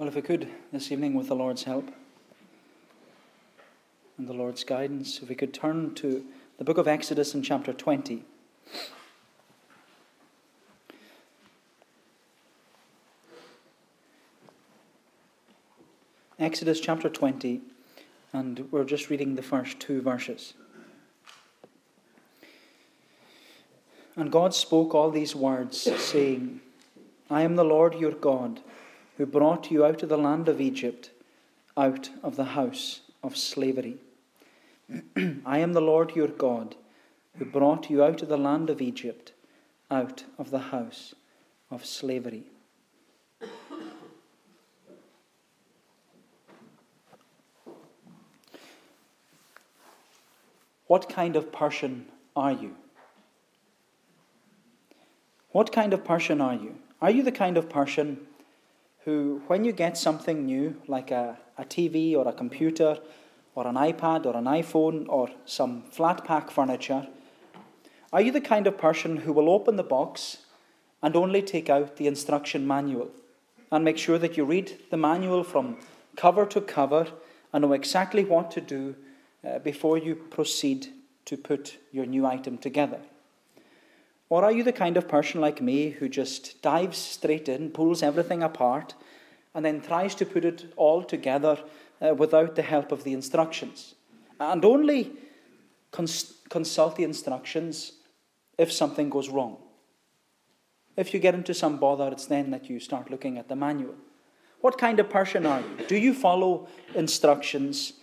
Well, if we could this evening, with the Lord's help and the Lord's guidance, if we could turn to the book of Exodus in chapter 20. Exodus chapter 20, and we're just reading the first two verses. And God spoke all these words, saying, I am the Lord your God who brought you out of the land of Egypt, out of the house of slavery. I am the Lord your God, who brought you out of the land of Egypt, out of the house of slavery. What kind of person are you? What kind of person are you? Are you the kind of person who, when you get something new, like a, a TV or a computer or an iPad or an iPhone or some flat pack furniture, are you the kind of person who will open the box and only take out the instruction manual and make sure that you read the manual from cover to cover and know exactly what to do uh, before you proceed to put your new item together? Or are you the kind of person like me who just dives straight in, pulls everything apart, and then tries to put it all together uh, without the help of the instructions? And only cons- consult the instructions if something goes wrong. If you get into some bother, it's then that you start looking at the manual. What kind of person are you? Do you follow instructions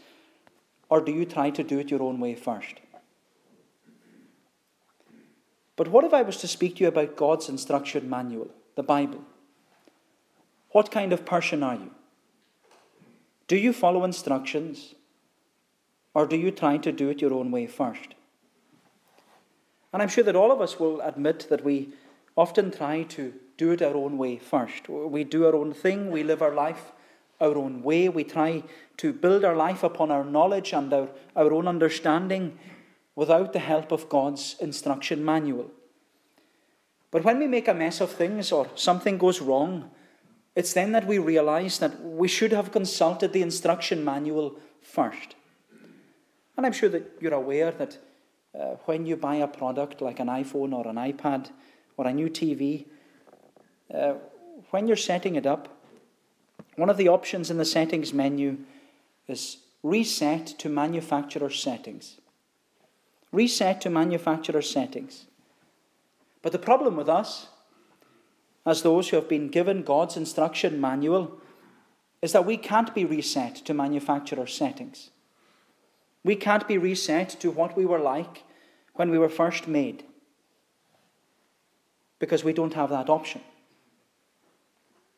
or do you try to do it your own way first? But what if I was to speak to you about God's instruction manual, the Bible? What kind of person are you? Do you follow instructions or do you try to do it your own way first? And I'm sure that all of us will admit that we often try to do it our own way first. We do our own thing, we live our life our own way, we try to build our life upon our knowledge and our, our own understanding without the help of God's instruction manual. But when we make a mess of things or something goes wrong, it's then that we realize that we should have consulted the instruction manual first. And I'm sure that you're aware that uh, when you buy a product like an iPhone or an iPad or a new TV, uh, when you're setting it up, one of the options in the settings menu is reset to manufacturer settings. Reset to manufacturer settings. But the problem with us, as those who have been given God's instruction manual, is that we can't be reset to manufacturer settings. We can't be reset to what we were like when we were first made because we don't have that option.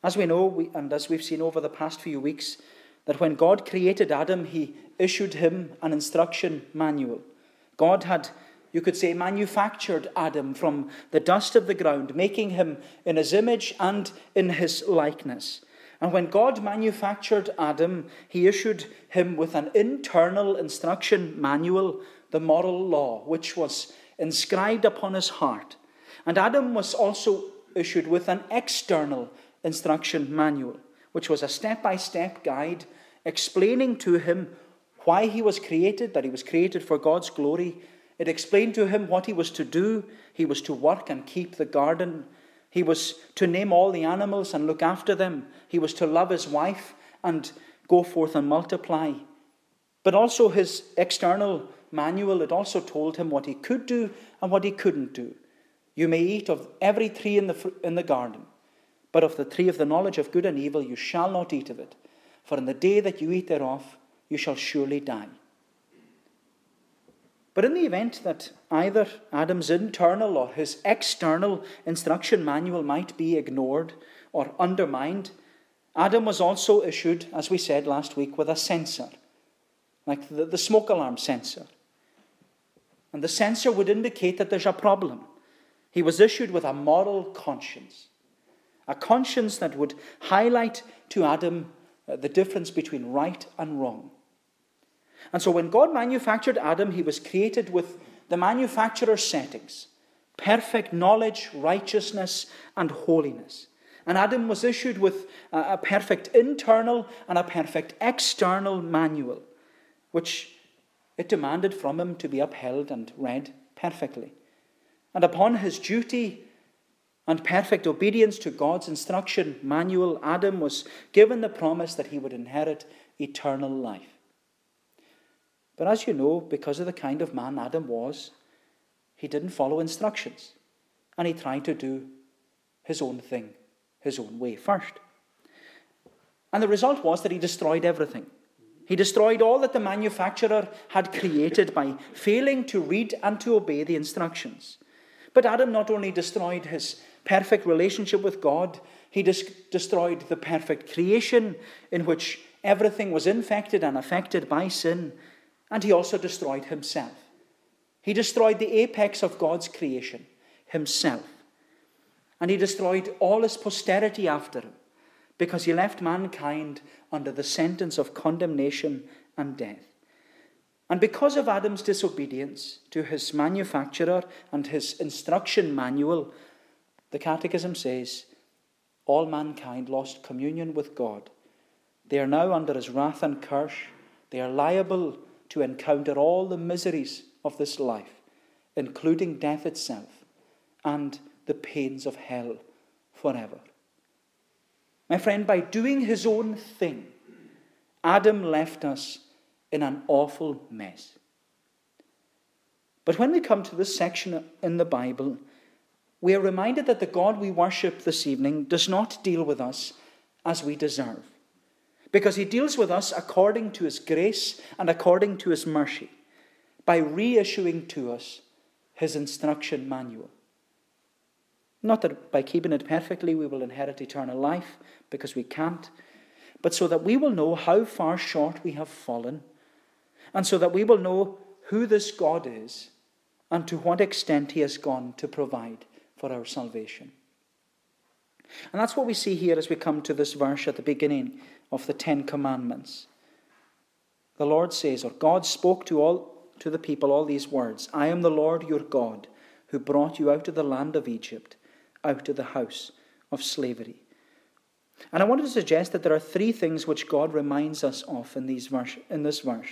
As we know, we, and as we've seen over the past few weeks, that when God created Adam, he issued him an instruction manual. God had, you could say, manufactured Adam from the dust of the ground, making him in his image and in his likeness. And when God manufactured Adam, he issued him with an internal instruction manual, the moral law, which was inscribed upon his heart. And Adam was also issued with an external instruction manual, which was a step by step guide explaining to him why he was created, that he was created for God's glory. It explained to him what he was to do. He was to work and keep the garden. He was to name all the animals and look after them. He was to love his wife and go forth and multiply. But also his external manual, it also told him what he could do and what he couldn't do. You may eat of every tree in the, in the garden, but of the tree of the knowledge of good and evil you shall not eat of it. For in the day that you eat thereof, you shall surely die. But in the event that either Adam's internal or his external instruction manual might be ignored or undermined, Adam was also issued, as we said last week, with a sensor, like the, the smoke alarm sensor. And the sensor would indicate that there's a problem. He was issued with a moral conscience, a conscience that would highlight to Adam uh, the difference between right and wrong. And so when God manufactured Adam, he was created with the manufacturer's settings perfect knowledge, righteousness, and holiness. And Adam was issued with a perfect internal and a perfect external manual, which it demanded from him to be upheld and read perfectly. And upon his duty and perfect obedience to God's instruction manual, Adam was given the promise that he would inherit eternal life. But as you know, because of the kind of man Adam was, he didn't follow instructions and he tried to do his own thing, his own way first. And the result was that he destroyed everything. He destroyed all that the manufacturer had created by failing to read and to obey the instructions. But Adam not only destroyed his perfect relationship with God, he dis- destroyed the perfect creation in which everything was infected and affected by sin, and he also destroyed himself. He destroyed the apex of God's creation, himself. And he destroyed all his posterity after him because he left mankind under the sentence of condemnation and death. And because of Adam's disobedience to his manufacturer and his instruction manual, the Catechism says, all mankind lost communion with God. They are now under his wrath and curse. They are liable to encounter all the miseries of this life, including death itself and the pains of hell forever. My friend, by doing his own thing, Adam left us in an awful mess. But when we come to this section in the Bible, we are reminded that the God we worship this evening does not deal with us as we deserve, because he deals with us according to his grace and according to his mercy, by reissuing to us his instruction manual. Not that by keeping it perfectly we will inherit eternal life, because we can't, but so that we will know how far short we have fallen, and so that we will know who this God is and to what extent he has gone to provide for our salvation. And that's what we see here as we come to this verse at the beginning of the Ten Commandments. The Lord says, or God spoke to all to the people all these words I am the Lord your God, who brought you out of the land of Egypt, out of the house of slavery. And I wanted to suggest that there are three things which God reminds us of in, these verse, in this verse.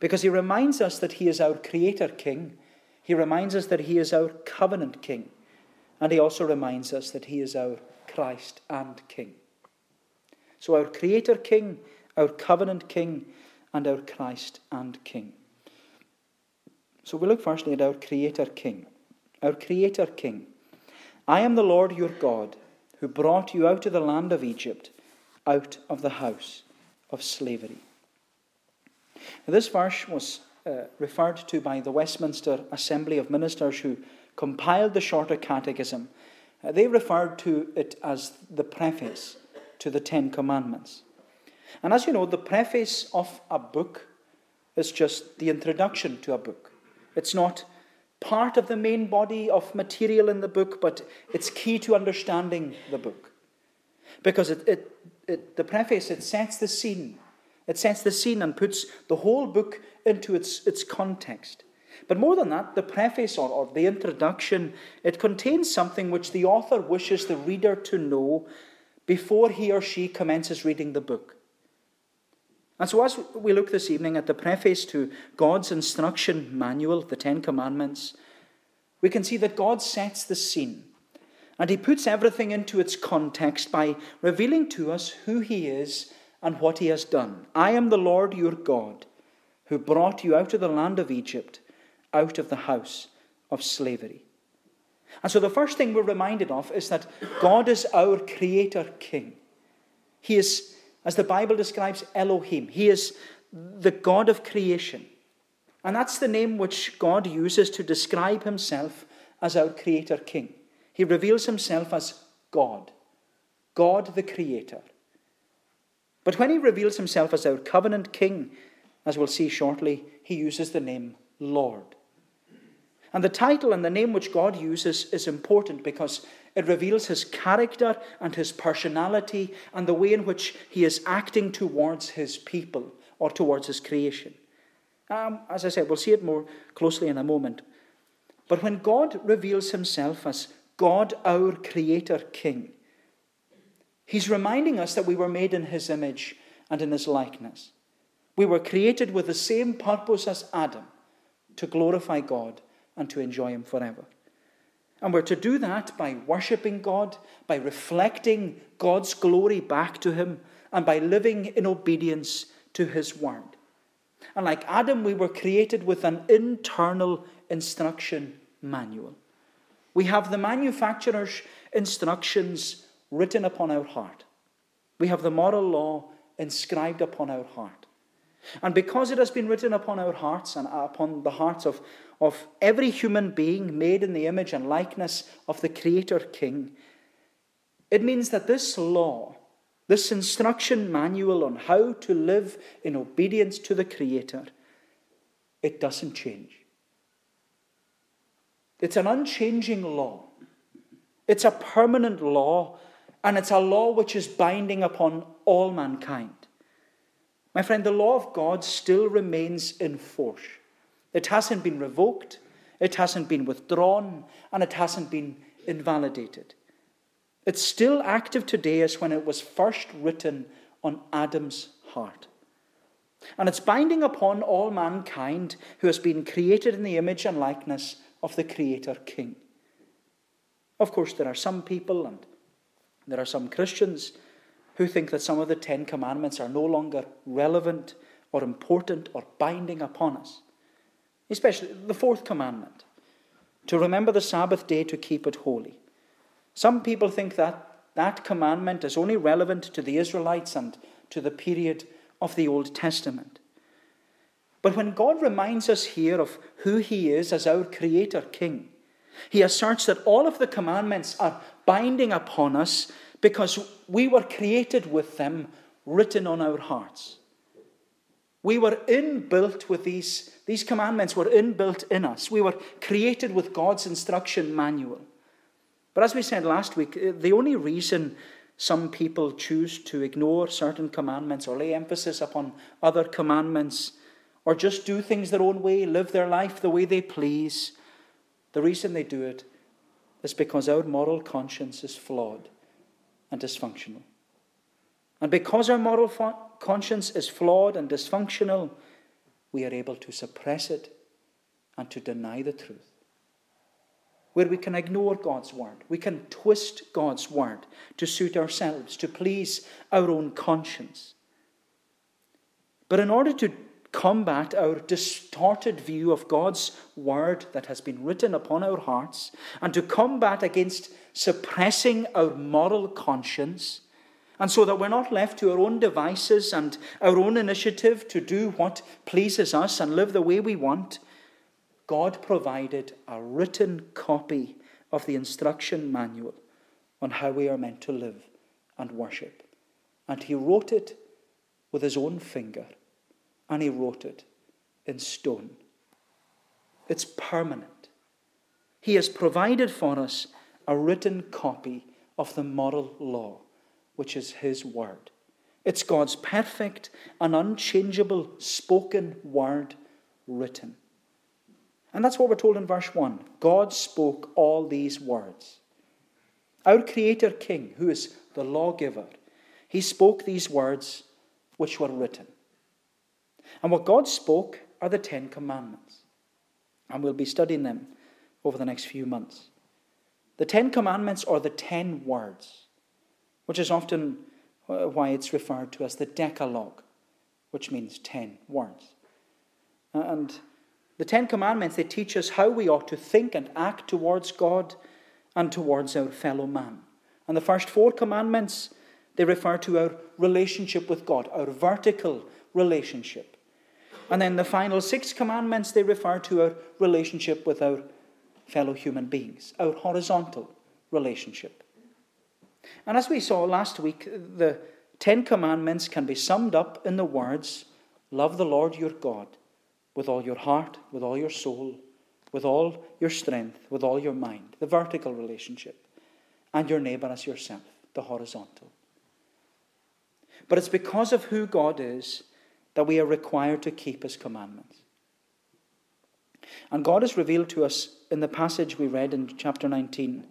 Because he reminds us that he is our creator king, he reminds us that he is our covenant king, and he also reminds us that he is our Christ and king. So, our creator king, our covenant king, and our Christ and king. So, we look firstly at our creator king. Our creator king. I am the Lord your God who brought you out of the land of Egypt, out of the house of slavery. Now, this verse was uh, referred to by the Westminster Assembly of Ministers who compiled the Shorter Catechism. Uh, they referred to it as the preface to the Ten Commandments. And as you know, the preface of a book is just the introduction to a book. It's not part of the main body of material in the book, but it's key to understanding the book. Because it, it, it, the preface, it sets the scene. It sets the scene and puts the whole book into its, its context. But more than that, the preface or, or the introduction, it contains something which the author wishes the reader to know before he or she commences reading the book. And so, as we look this evening at the preface to God's instruction manual, the Ten Commandments, we can see that God sets the scene and He puts everything into its context by revealing to us who He is and what He has done. I am the Lord your God who brought you out of the land of Egypt, out of the house of slavery. And so, the first thing we're reminded of is that God is our Creator King. He is as the Bible describes Elohim. He is the God of creation. And that's the name which God uses to describe himself as our Creator King. He reveals himself as God, God the Creator. But when he reveals himself as our covenant King, as we'll see shortly, he uses the name Lord. And the title and the name which God uses is important because it reveals his character and his personality and the way in which he is acting towards his people or towards his creation. Um, as I said, we'll see it more closely in a moment. But when God reveals himself as God, our Creator King, He's reminding us that we were made in His image and in His likeness. We were created with the same purpose as Adam to glorify God and to enjoy Him forever. And we're to do that by worshipping God, by reflecting God's glory back to Him, and by living in obedience to His word. And like Adam, we were created with an internal instruction manual. We have the manufacturer's instructions written upon our heart. We have the moral law inscribed upon our heart. And because it has been written upon our hearts and upon the hearts of, of every human being made in the image and likeness of the Creator King, it means that this law, this instruction manual on how to live in obedience to the Creator, it doesn't change. It's an unchanging law. It's a permanent law, and it's a law which is binding upon all mankind. My friend, the law of God still remains in force. It hasn't been revoked, it hasn't been withdrawn, and it hasn't been invalidated. It's still active today as when it was first written on Adam's heart. And it's binding upon all mankind who has been created in the image and likeness of the Creator King. Of course, there are some people and there are some Christians who think that some of the Ten Commandments are no longer relevant or important or binding upon us. Especially the fourth commandment to remember the Sabbath day to keep it holy. Some people think that that commandment is only relevant to the Israelites and to the period of the Old Testament. But when God reminds us here of who He is as our Creator King, He asserts that all of the commandments are binding upon us because we were created with them written on our hearts. We were inbuilt with these, these commandments, were inbuilt in us. We were created with God's instruction manual. But as we said last week, eh, the only reason some people choose to ignore certain commandments or lay emphasis upon other commandments or just do things their own way, live their life the way they please, the reason they do it is because our moral conscience is flawed and dysfunctional. And because our moral conscience is flawed and dysfunctional, we are able to suppress it and to deny the truth. Where we can ignore God's word, we can twist God's word to suit ourselves, to please our own conscience. But in order to combat our distorted view of God's word that has been written upon our hearts, and to combat against suppressing our moral conscience, and so that we're not left to our own devices and our own initiative to do what pleases us and live the way we want, God provided a written copy of the instruction manual on how we are meant to live and worship. And He wrote it with His own finger and he wrote it in stone. It's permanent. He has provided for us a written copy of the moral law, which is his word. It's God's perfect and unchangeable spoken word written. And that's what we're told in verse 1. God spoke all these words. Our Creator King, who is the lawgiver, he spoke these words which were written. And what God spoke are the Ten Commandments. And we'll be studying them over the next few months. The Ten Commandments are the ten words, which is often uh, why it's referred to as the Decalogue, which means ten words. And the Ten Commandments, they teach us how we ought to think and act towards God and towards our fellow man. And the first four commandments, they refer to our relationship with God, our vertical relationship. And then the final six commandments, they refer to our relationship with our fellow human beings, our horizontal relationship. And as we saw last week, the Ten Commandments can be summed up in the words Love the Lord your God with all your heart, with all your soul, with all your strength, with all your mind, the vertical relationship, and your neighbor as yourself, the horizontal. But it's because of who God is that we are required to keep his commandments. And God has revealed to us in the passage we read in chapter 19,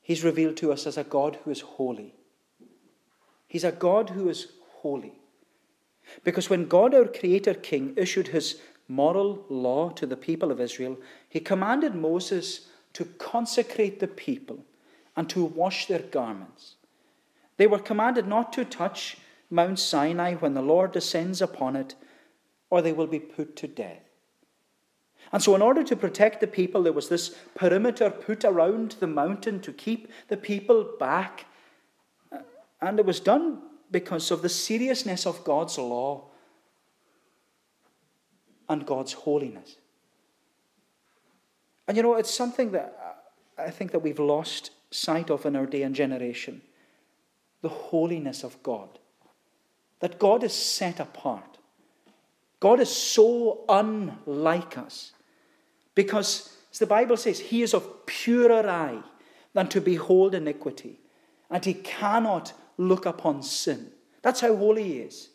he's revealed to us as a God who is holy. He's a God who is holy. Because when God, our Creator King, issued his moral law to the people of Israel, he commanded Moses to consecrate the people and to wash their garments. They were commanded not to touch Mount Sinai when the Lord descends upon it, or they will be put to death. And so, in order to protect the people, there was this perimeter put around the mountain to keep the people back. And it was done because of the seriousness of God's law and God's holiness. And you know, it's something that I think that we've lost sight of in our day and generation the holiness of God. That God is set apart. God is so unlike us because, as the Bible says, He is of purer eye than to behold iniquity, and He cannot look upon sin. That's how holy He is.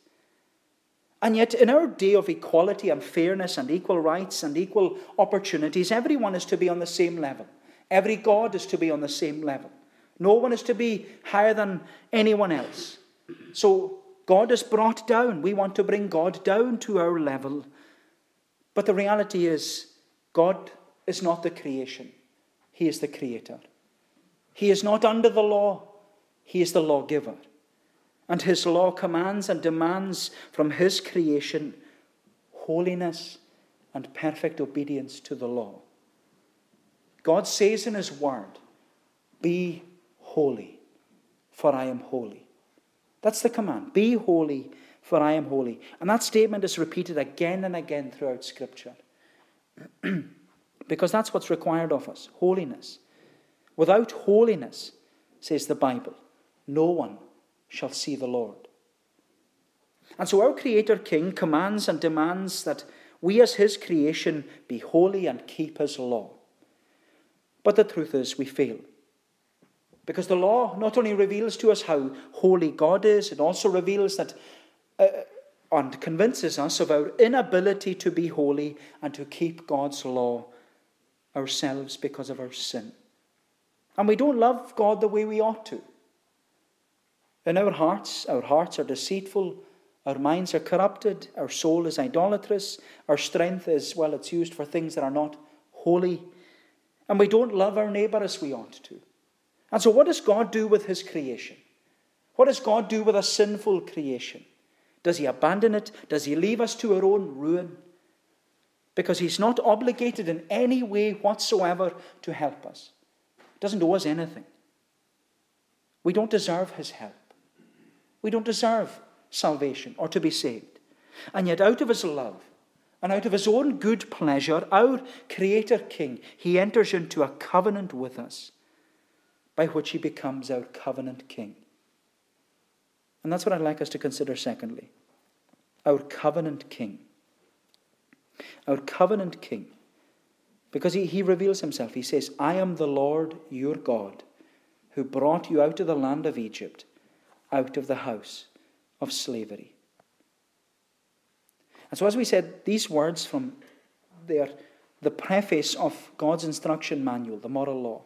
And yet, in our day of equality and fairness and equal rights and equal opportunities, everyone is to be on the same level. Every God is to be on the same level. No one is to be higher than anyone else. So, God is brought down. We want to bring God down to our level. But the reality is, God is not the creation, He is the creator. He is not under the law, He is the lawgiver and his law commands and demands from his creation holiness and perfect obedience to the law. God says in his word, Be holy, for I am holy. That's the command. Be holy, for I am holy. And that statement is repeated again and again throughout Scripture. because that's what's required of us holiness. Without holiness, says the Bible, no one shall see the Lord. And so our Creator King commands and demands that we, as His creation, be holy and keep His law. But the truth is, we fail. Because the law not only reveals to us how holy God is, it also reveals that uh, and convinces us of our inability to be holy and to keep God's law ourselves because of our sin. And we don't love God the way we ought to. In our hearts, our hearts are deceitful, our minds are corrupted, our soul is idolatrous, our strength is, well, it's used for things that are not holy, and we don't love our neighbour as we ought to. And so, what does God do with his creation? What does God do with a sinful creation? Does he abandon it? Does he leave us to our own ruin? Because he's not obligated in any way whatsoever to help us. He doesn't owe us anything. We don't deserve his help. We don't deserve salvation or to be saved. And yet, out of his love and out of his own good pleasure, our Creator King, he enters into a covenant with us by which he becomes our covenant King. And that's what I'd like us to consider secondly our covenant King. Our covenant King. Because he, he reveals himself. He says, I am the Lord your God who brought you out of the land of Egypt out of the house of slavery. And so, as we said, these words from there, the preface of God's instruction manual, the moral law.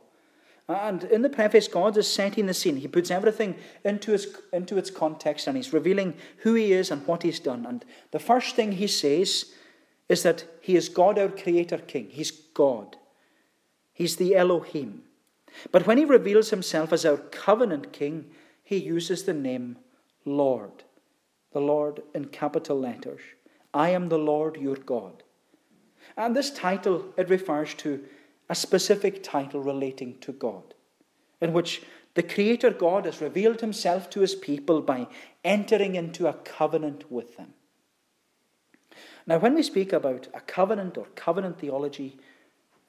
And in the preface, God is setting the scene. He puts everything into its, into its context and he's revealing who he is and what he's done. And the first thing he says is that he is God, our Creator King. He's God. He's the Elohim. But when he reveals himself as our covenant King, he uses the name Lord, the Lord in capital letters. I am the Lord your God. And this title, it refers to a specific title relating to God, in which the Creator God has revealed himself to his people by entering into a covenant with them. Now, when we speak about a covenant or covenant theology,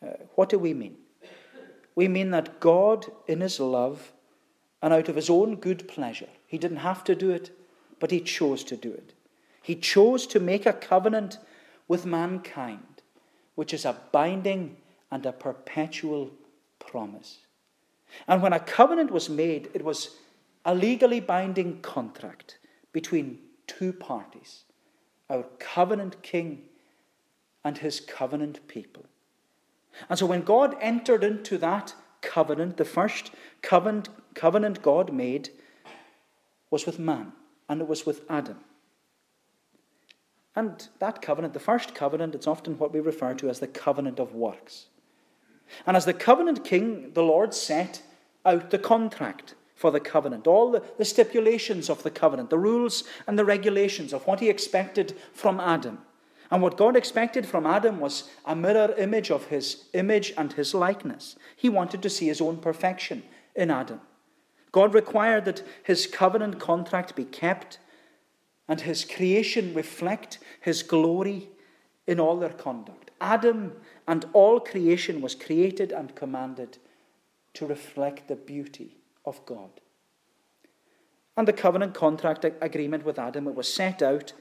uh, what do we mean? We mean that God, in his love, and out of his own good pleasure. He didn't have to do it, but he chose to do it. He chose to make a covenant with mankind, which is a binding and a perpetual promise. And when a covenant was made, it was a legally binding contract between two parties our covenant king and his covenant people. And so when God entered into that covenant, the first covenant, covenant God made, was with man, and it was with Adam. And that covenant, the first covenant, it's often what we refer to as the covenant of works. And as the covenant king, the Lord set out the contract for the covenant, all the, the stipulations of the covenant, the rules and the regulations of what he expected from Adam. And what God expected from Adam was a mirror image of his image and his likeness. He wanted to see his own perfection in Adam. God required that his covenant contract be kept and his creation reflect his glory in all their conduct. Adam and all creation was created and commanded to reflect the beauty of God. And the covenant contract agreement with Adam, it was set out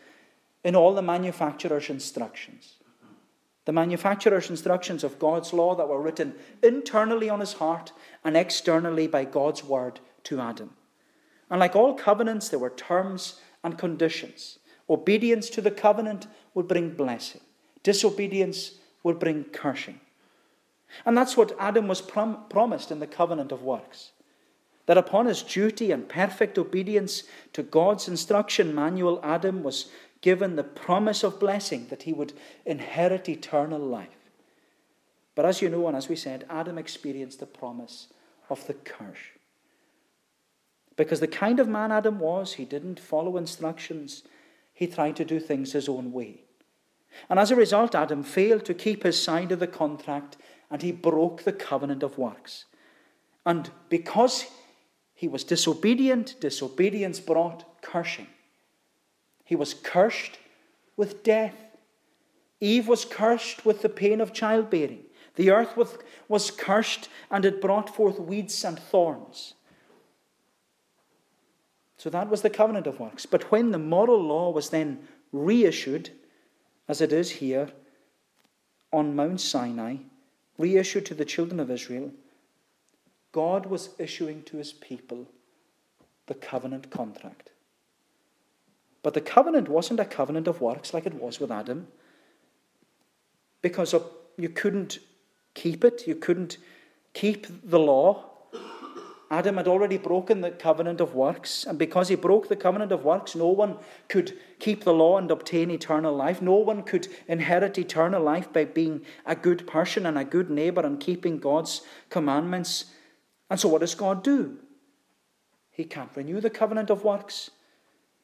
in all the manufacturer's instructions. The manufacturer's instructions of God's law that were written internally on his heart and externally by God's word to Adam. And like all covenants, there were terms and conditions. Obedience to the covenant would bring blessing, disobedience would bring cursing. And that's what Adam was prom- promised in the covenant of works. That upon his duty and perfect obedience to God's instruction manual, Adam was given the promise of blessing that he would inherit eternal life. But as you know, and as we said, Adam experienced the promise of the curse. Because the kind of man Adam was, he didn't follow instructions, he tried to do things his own way. And as a result, Adam failed to keep his side of the contract and he broke the covenant of works. And because he was disobedient, disobedience brought cursing. He was cursed with death. Eve was cursed with the pain of childbearing. The earth was cursed and it brought forth weeds and thorns. So that was the covenant of works. But when the moral law was then reissued, as it is here on Mount Sinai, reissued to the children of Israel, God was issuing to his people the covenant contract. But the covenant wasn't a covenant of works like it was with Adam, because you couldn't keep it, you couldn't keep the law. Adam had already broken the covenant of works, and because he broke the covenant of works, no one could keep the law and obtain eternal life. No one could inherit eternal life by being a good person and a good neighbor and keeping God's commandments. And so, what does God do? He can't renew the covenant of works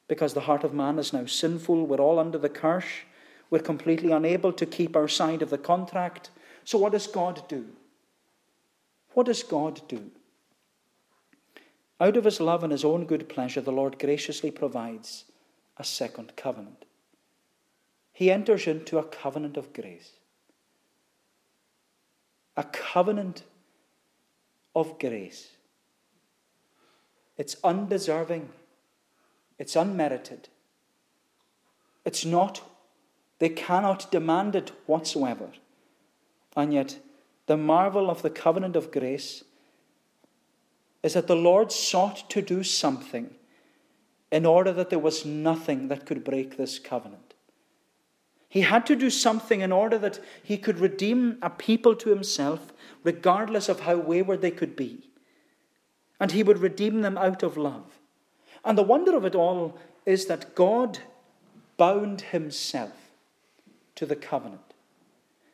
because the heart of man is now sinful. We're all under the curse. We're completely unable to keep our side of the contract. So, what does God do? What does God do? Out of his love and his own good pleasure, the Lord graciously provides a second covenant. He enters into a covenant of grace, a covenant of grace. It's undeserving, it's unmerited, it's not, they cannot demand it whatsoever. And yet, the marvel of the covenant of grace is that the Lord sought to do something in order that there was nothing that could break this covenant. He had to do something in order that he could redeem a people to himself, regardless of how wayward they could be. And he would redeem them out of love. And the wonder of it all is that God bound himself to the covenant.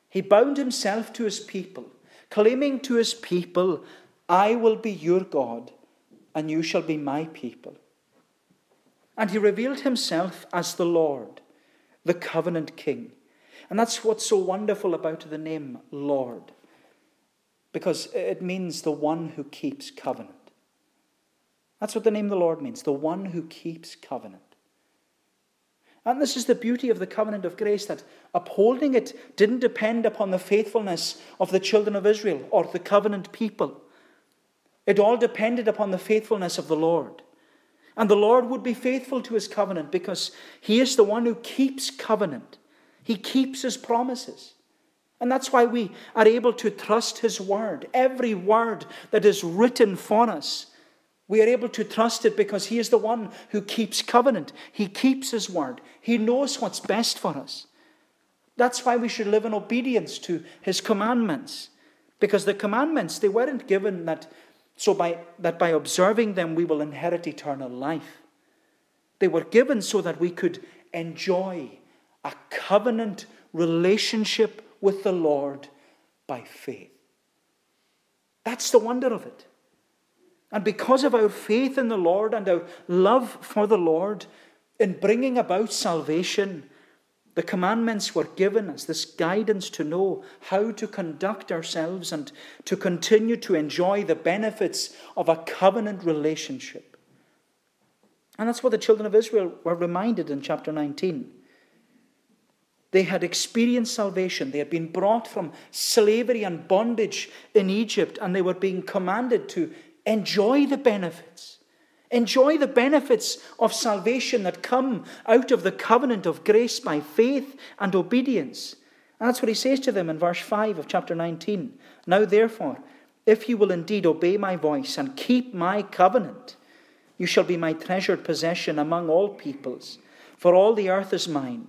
He bound himself to his people, claiming to his people I will be your God, and you shall be my people. And he revealed himself as the Lord, the covenant king. And that's what's so wonderful about the name Lord, because it means the one who keeps covenant. That's what the name of the Lord means, the one who keeps covenant. And this is the beauty of the covenant of grace that upholding it didn't depend upon the faithfulness of the children of Israel or the covenant people. It all depended upon the faithfulness of the Lord. And the Lord would be faithful to his covenant because he is the one who keeps covenant. He keeps his promises. And that's why we are able to trust his word. Every word that is written for us, we are able to trust it because he is the one who keeps covenant. He keeps his word. He knows what's best for us. That's why we should live in obedience to his commandments. Because the commandments, they weren't given that so by, that by observing them we will inherit eternal life. They were given so that we could enjoy a covenant relationship with the Lord by faith. That's the wonder of it. And because of our faith in the Lord and our love for the Lord in bringing about salvation, the commandments were given as this guidance to know how to conduct ourselves and to continue to enjoy the benefits of a covenant relationship. And that's what the children of Israel were reminded in chapter 19. They had experienced salvation. They had been brought from slavery and bondage in Egypt, and they were being commanded to enjoy the benefits. Enjoy the benefits of salvation that come out of the covenant of grace by faith and obedience. And that's what he says to them in verse 5 of chapter 19. Now, therefore, if you will indeed obey my voice and keep my covenant, you shall be my treasured possession among all peoples, for all the earth is mine.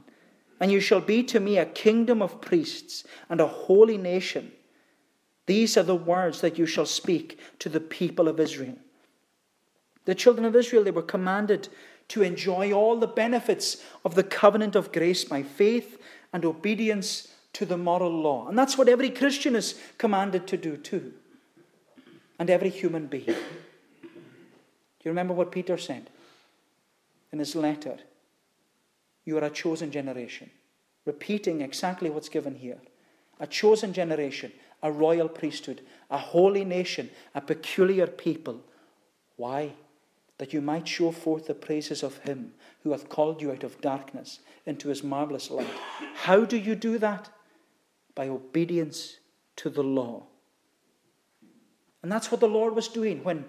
And you shall be to me a kingdom of priests and a holy nation. These are the words that you shall speak to the people of Israel. The children of Israel, they were commanded to enjoy all the benefits of the covenant of grace by faith and obedience to the moral law. And that's what every Christian is commanded to do too, and every human being. Do you remember what Peter said in his letter? You are a chosen generation. Repeating exactly what's given here. A chosen generation, a royal priesthood, a holy nation, a peculiar people. Why? That you might show forth the praises of him who hath called you out of darkness into his marvelous light. How do you do that? By obedience to the law. And that's what the Lord was doing when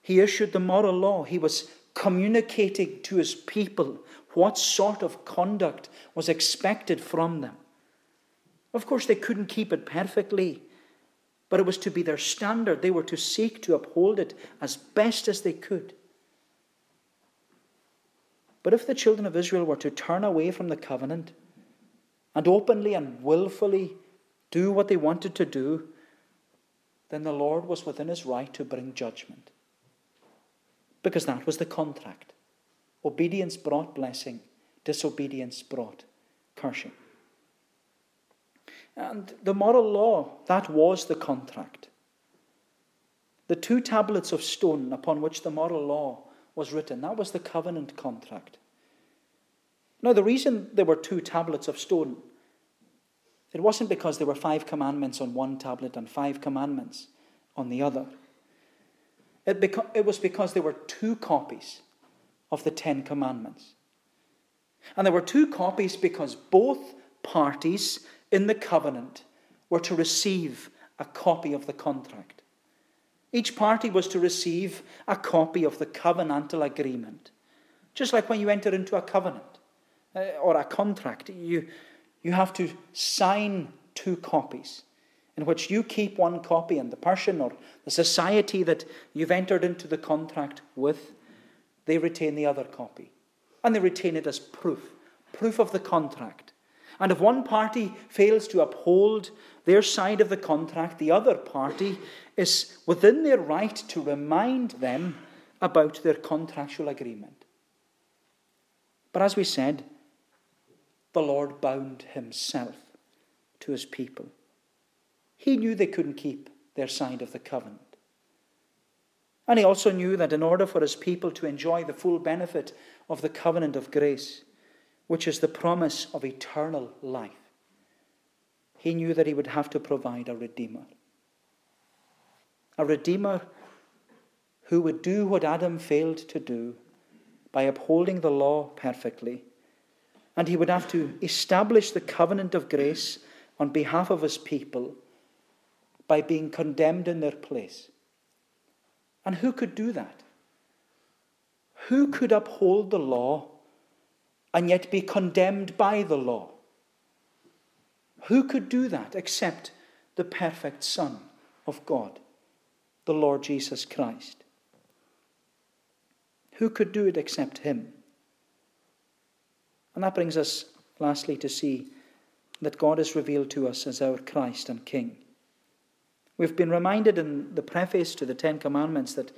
he issued the moral law. He was communicating to his people what sort of conduct was expected from them. Of course, they couldn't keep it perfectly, but it was to be their standard. They were to seek to uphold it as best as they could. But if the children of Israel were to turn away from the covenant and openly and willfully do what they wanted to do, then the Lord was within his right to bring judgment because that was the contract. Obedience brought blessing, disobedience brought cursing. And the moral law, that was the contract. The two tablets of stone upon which the moral law was written, that was the covenant contract. Now, the reason there were two tablets of stone, it wasn't because there were five commandments on one tablet and five commandments on the other. It, beca- it was because there were two copies of the Ten Commandments. And there were two copies because both parties in the covenant were to receive a copy of the contract. Each party was to receive a copy of the covenantal agreement. Just like when you enter into a covenant uh, or a contract, you, you have to sign two copies in which you keep one copy and the person or the society that you've entered into the contract with, they retain the other copy. And they retain it as proof, proof of the contract. And if one party fails to uphold their side of the contract, the other party is within their right to remind them about their contractual agreement. But as we said, the Lord bound himself to his people. He knew they couldn't keep their side of the covenant. And he also knew that in order for his people to enjoy the full benefit of the covenant of grace, which is the promise of eternal life, he knew that he would have to provide a Redeemer. A Redeemer who would do what Adam failed to do by upholding the law perfectly. And he would have to establish the covenant of grace on behalf of his people by being condemned in their place. And who could do that? Who could uphold the law and yet be condemned by the law? Who could do that except the perfect Son of God, the Lord Jesus Christ? Who could do it except Him? And that brings us, lastly, to see that God is revealed to us as our Christ and King. We've been reminded in the preface to the Ten Commandments that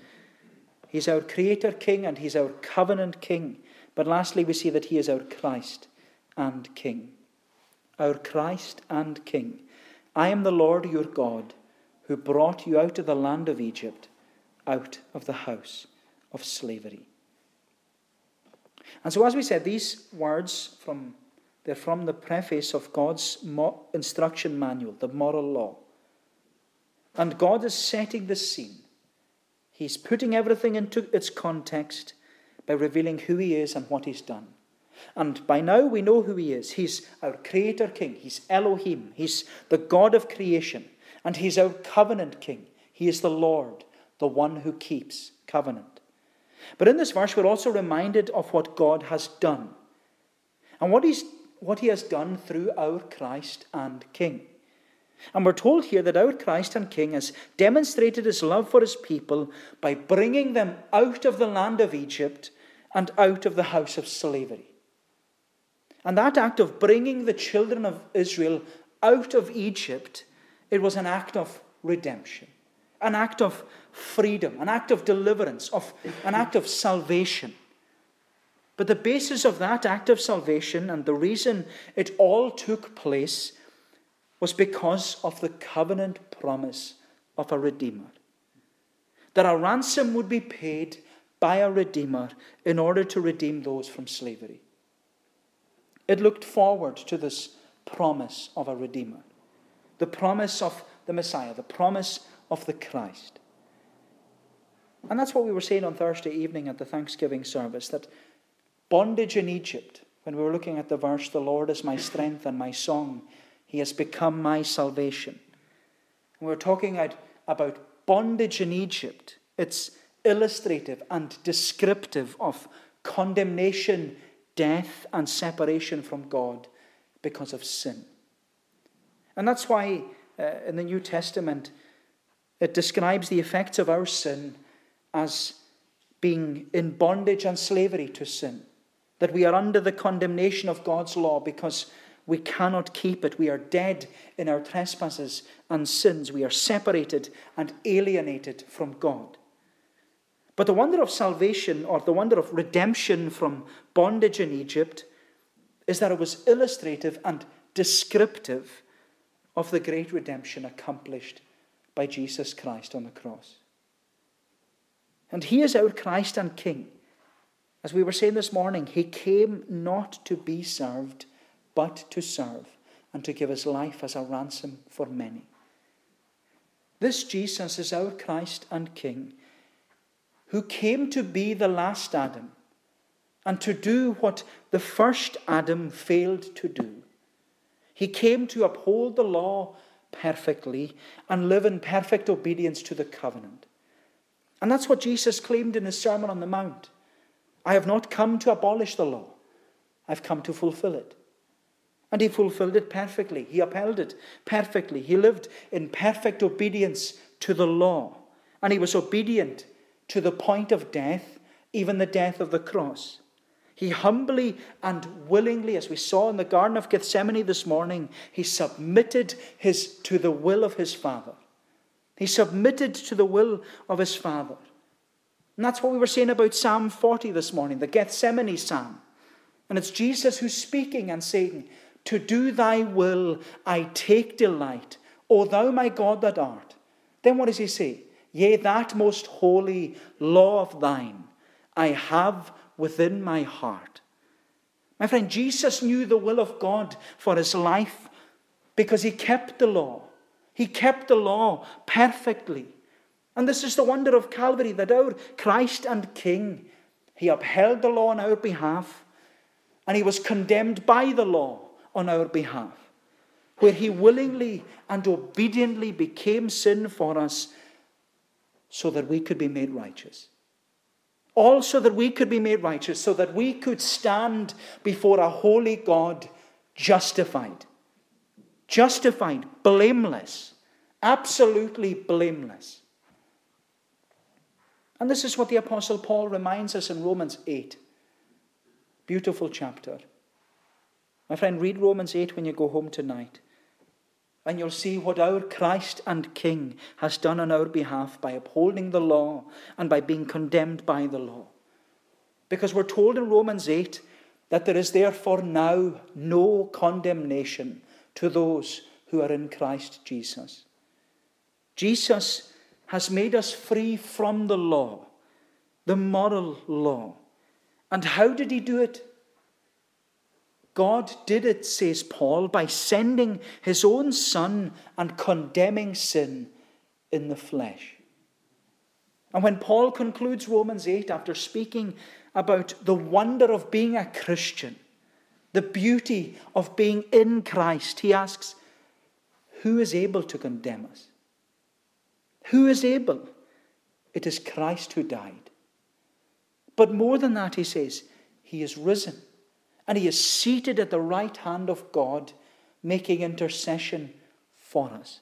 He's our Creator King and He's our covenant King. But lastly, we see that he is our Christ and King. Our Christ and King. I am the Lord your God who brought you out of the land of Egypt, out of the house of slavery. And so, as we said, these words from they're from the preface of God's instruction manual, the moral law. And God is setting the scene. He's putting everything into its context by revealing who He is and what He's done. And by now we know who He is. He's our Creator King. He's Elohim. He's the God of creation. And He's our covenant King. He is the Lord, the one who keeps covenant. But in this verse, we're also reminded of what God has done. And what, he's, what He has done through our Christ and King. And we're told here that our Christ and King has demonstrated his love for his people by bringing them out of the land of Egypt and out of the house of slavery. And that act of bringing the children of Israel out of Egypt, it was an act of redemption, an act of freedom, an act of deliverance, of an act of salvation. But the basis of that act of salvation and the reason it all took place was because of the covenant promise of a Redeemer. That a ransom would be paid by a Redeemer in order to redeem those from slavery. It looked forward to this promise of a Redeemer, the promise of the Messiah, the promise of the Christ. And that's what we were saying on Thursday evening at the Thanksgiving service that bondage in Egypt, when we were looking at the verse, The Lord is my strength and my song, he has become my salvation. And we're talking about bondage in Egypt. It's illustrative and descriptive of condemnation, death, and separation from God because of sin. And that's why uh, in the New Testament it describes the effects of our sin as being in bondage and slavery to sin. That we are under the condemnation of God's law because we cannot keep it. We are dead in our trespasses and sins. We are separated and alienated from God. But the wonder of salvation, or the wonder of redemption from bondage in Egypt, is that it was illustrative and descriptive of the great redemption accomplished by Jesus Christ on the cross. And He is our Christ and King. As we were saying this morning, He came not to be served but to serve and to give his life as a ransom for many. This Jesus is our Christ and King, who came to be the last Adam and to do what the first Adam failed to do. He came to uphold the law perfectly and live in perfect obedience to the covenant. And that's what Jesus claimed in his Sermon on the Mount. I have not come to abolish the law, I've come to fulfill it. And he fulfilled it perfectly. He upheld it perfectly. He lived in perfect obedience to the law. And he was obedient to the point of death, even the death of the cross. He humbly and willingly, as we saw in the Garden of Gethsemane this morning, he submitted his, to the will of his Father. He submitted to the will of his Father. And that's what we were saying about Psalm 40 this morning, the Gethsemane Psalm. And it's Jesus who's speaking and saying, to do thy will I take delight, O thou my God that art. Then what does he say? Yea, that most holy law of thine I have within my heart. My friend, Jesus knew the will of God for his life because he kept the law. He kept the law perfectly. And this is the wonder of Calvary that our Christ and King, he upheld the law on our behalf and he was condemned by the law on our behalf, where he willingly and obediently became sin for us so that we could be made righteous. All so that we could be made righteous, so that we could stand before a holy God justified. Justified, blameless, absolutely blameless. And this is what the Apostle Paul reminds us in Romans 8. Beautiful chapter. My friend, read Romans 8 when you go home tonight. And you'll see what our Christ and King has done on our behalf by upholding the law and by being condemned by the law. Because we're told in Romans 8 that there is therefore now no condemnation to those who are in Christ Jesus. Jesus has made us free from the law, the moral law. And how did he do it? God did it, says Paul, by sending his own Son and condemning sin in the flesh. And when Paul concludes Romans 8 after speaking about the wonder of being a Christian, the beauty of being in Christ, he asks, Who is able to condemn us? Who is able? It is Christ who died. But more than that, he says, He is risen and He is seated at the right hand of God, making intercession for us.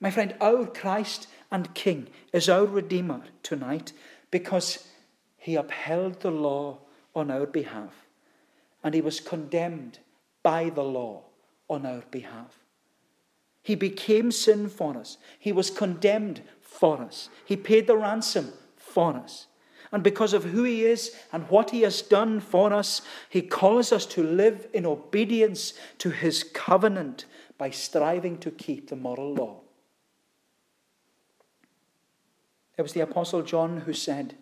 My friend, our Christ and King is our Redeemer tonight because He upheld the law on our behalf and He was condemned by the law on our behalf. He became sin for us. He was condemned for us. He paid the ransom for us. And because of who He is and what He has done for us, He calls us to live in obedience to His covenant by striving to keep the moral law. It was the Apostle John who said,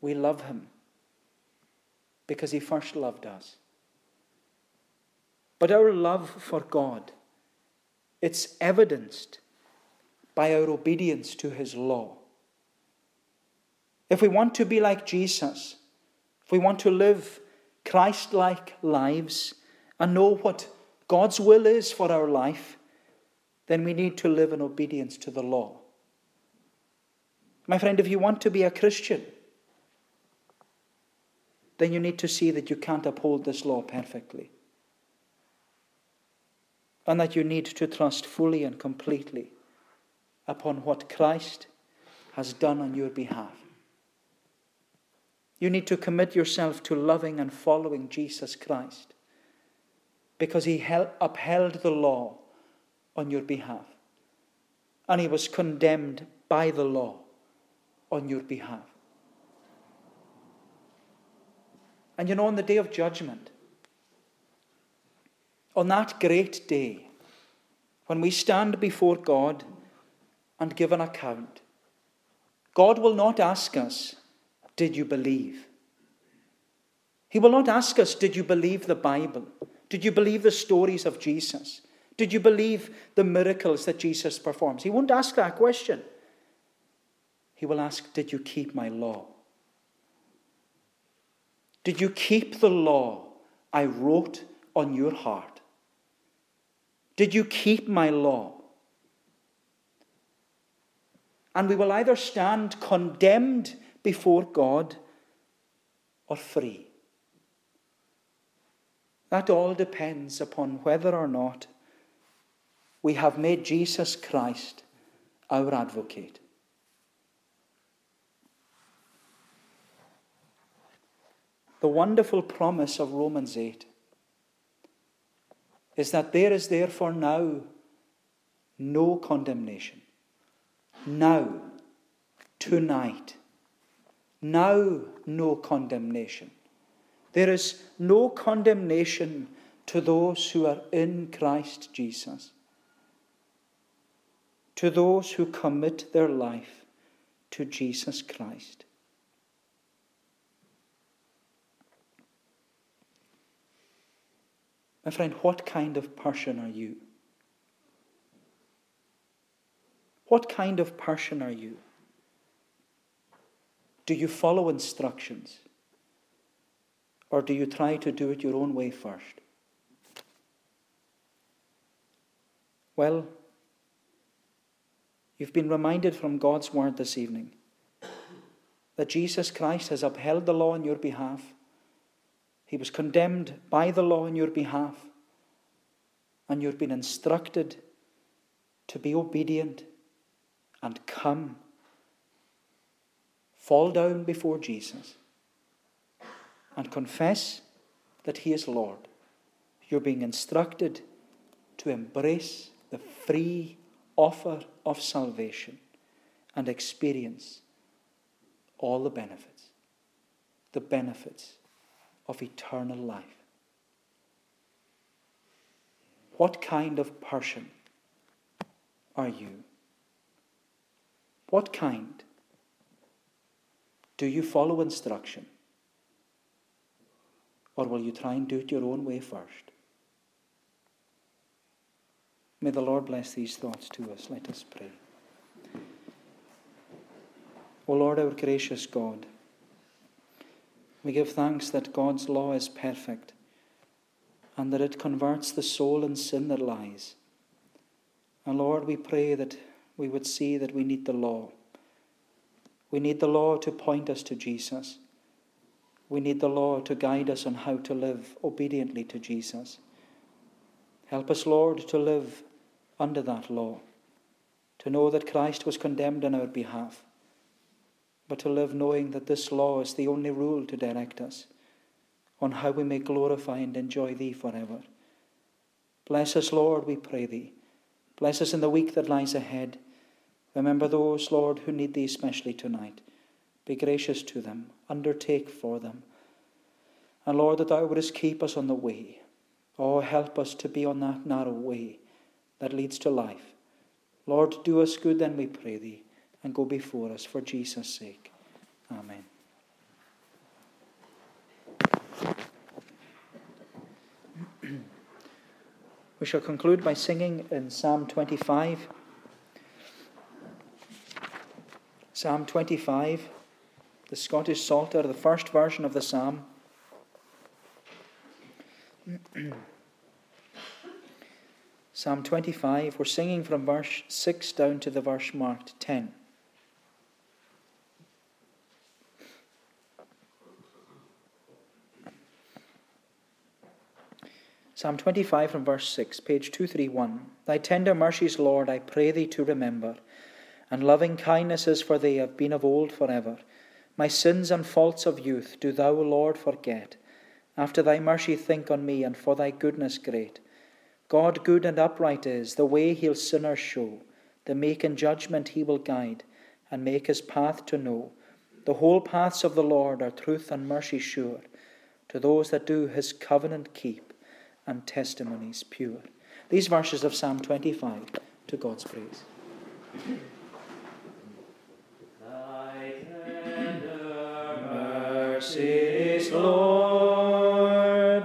We love Him because He first loved us. But our love for God, it's evidenced by our obedience to His law. If we want to be like Jesus, if we want to live Christ like lives and know what God's will is for our life, then we need to live in obedience to the law. My friend, if you want to be a Christian, then you need to see that you can't uphold this law perfectly. And that you need to trust fully and completely upon what Christ has done on your behalf. You need to commit yourself to loving and following Jesus Christ because he held, upheld the law on your behalf. And he was condemned by the law on your behalf. And you know, on the day of judgment, on that great day, when we stand before God and give an account, God will not ask us, did you believe? He will not ask us, Did you believe the Bible? Did you believe the stories of Jesus? Did you believe the miracles that Jesus performs? He won't ask that question. He will ask, Did you keep my law? Did you keep the law I wrote on your heart? Did you keep my law? And we will either stand condemned before God or free. That all depends upon whether or not we have made Jesus Christ our advocate. The wonderful promise of Romans 8 is that there is therefore now no condemnation. Now, tonight now no condemnation. There is no condemnation to those who are in Christ Jesus, to those who commit their life to Jesus Christ. My friend, what kind of person are you? What kind of person are you? Do you follow instructions? Or do you try to do it your own way first? Well, you've been reminded from God's word this evening that Jesus Christ has upheld the law on your behalf. He was condemned by the law on your behalf. And you've been instructed to be obedient and come fall down before Jesus and confess that He is Lord. You're being instructed to embrace the free offer of salvation and experience all the benefits. the benefits of eternal life. What kind of person are you? What kind? Do you follow instruction? Or will you try and do it your own way first? May the Lord bless these thoughts to us. Let us pray. O Lord, our gracious God, we give thanks that God's law is perfect and that it converts the soul in sin that lies. And Lord, we pray that we would see that we need the law. We need the law to point us to Jesus. We need the law to guide us on how to live obediently to Jesus. Help us, Lord, to live under that law, to know that Christ was condemned on our behalf, but to live knowing that this law is the only rule to direct us on how we may glorify and enjoy Thee forever. Bless us, Lord, we pray Thee. Bless us in the week that lies ahead. Remember those, Lord, who need Thee especially tonight. Be gracious to them, undertake for them. And Lord, that Thou wouldst keep us on the way. Oh, help us to be on that narrow way that leads to life. Lord, do us good, then we pray Thee, and go before us for Jesus' sake. Amen. we shall conclude by singing in Psalm 25. Psalm 25, the Scottish Psalter, the first version of the psalm. Psalm 25, we're singing from verse 6 down to the verse marked 10. Psalm 25 from verse 6, page 231. Thy tender mercies, Lord, I pray thee to remember, and loving kindnesses for thee have been of old forever. My sins and faults of youth do thou, Lord, forget. After thy mercy think on me, and for thy goodness great. God good and upright is, the way he'll sinners show. The meek in judgment he will guide, and make his path to know. The whole paths of the Lord are truth and mercy sure, to those that do his covenant keep and testimonies pure. These verses of Psalm 25 to God's praise. Mercies, Lord,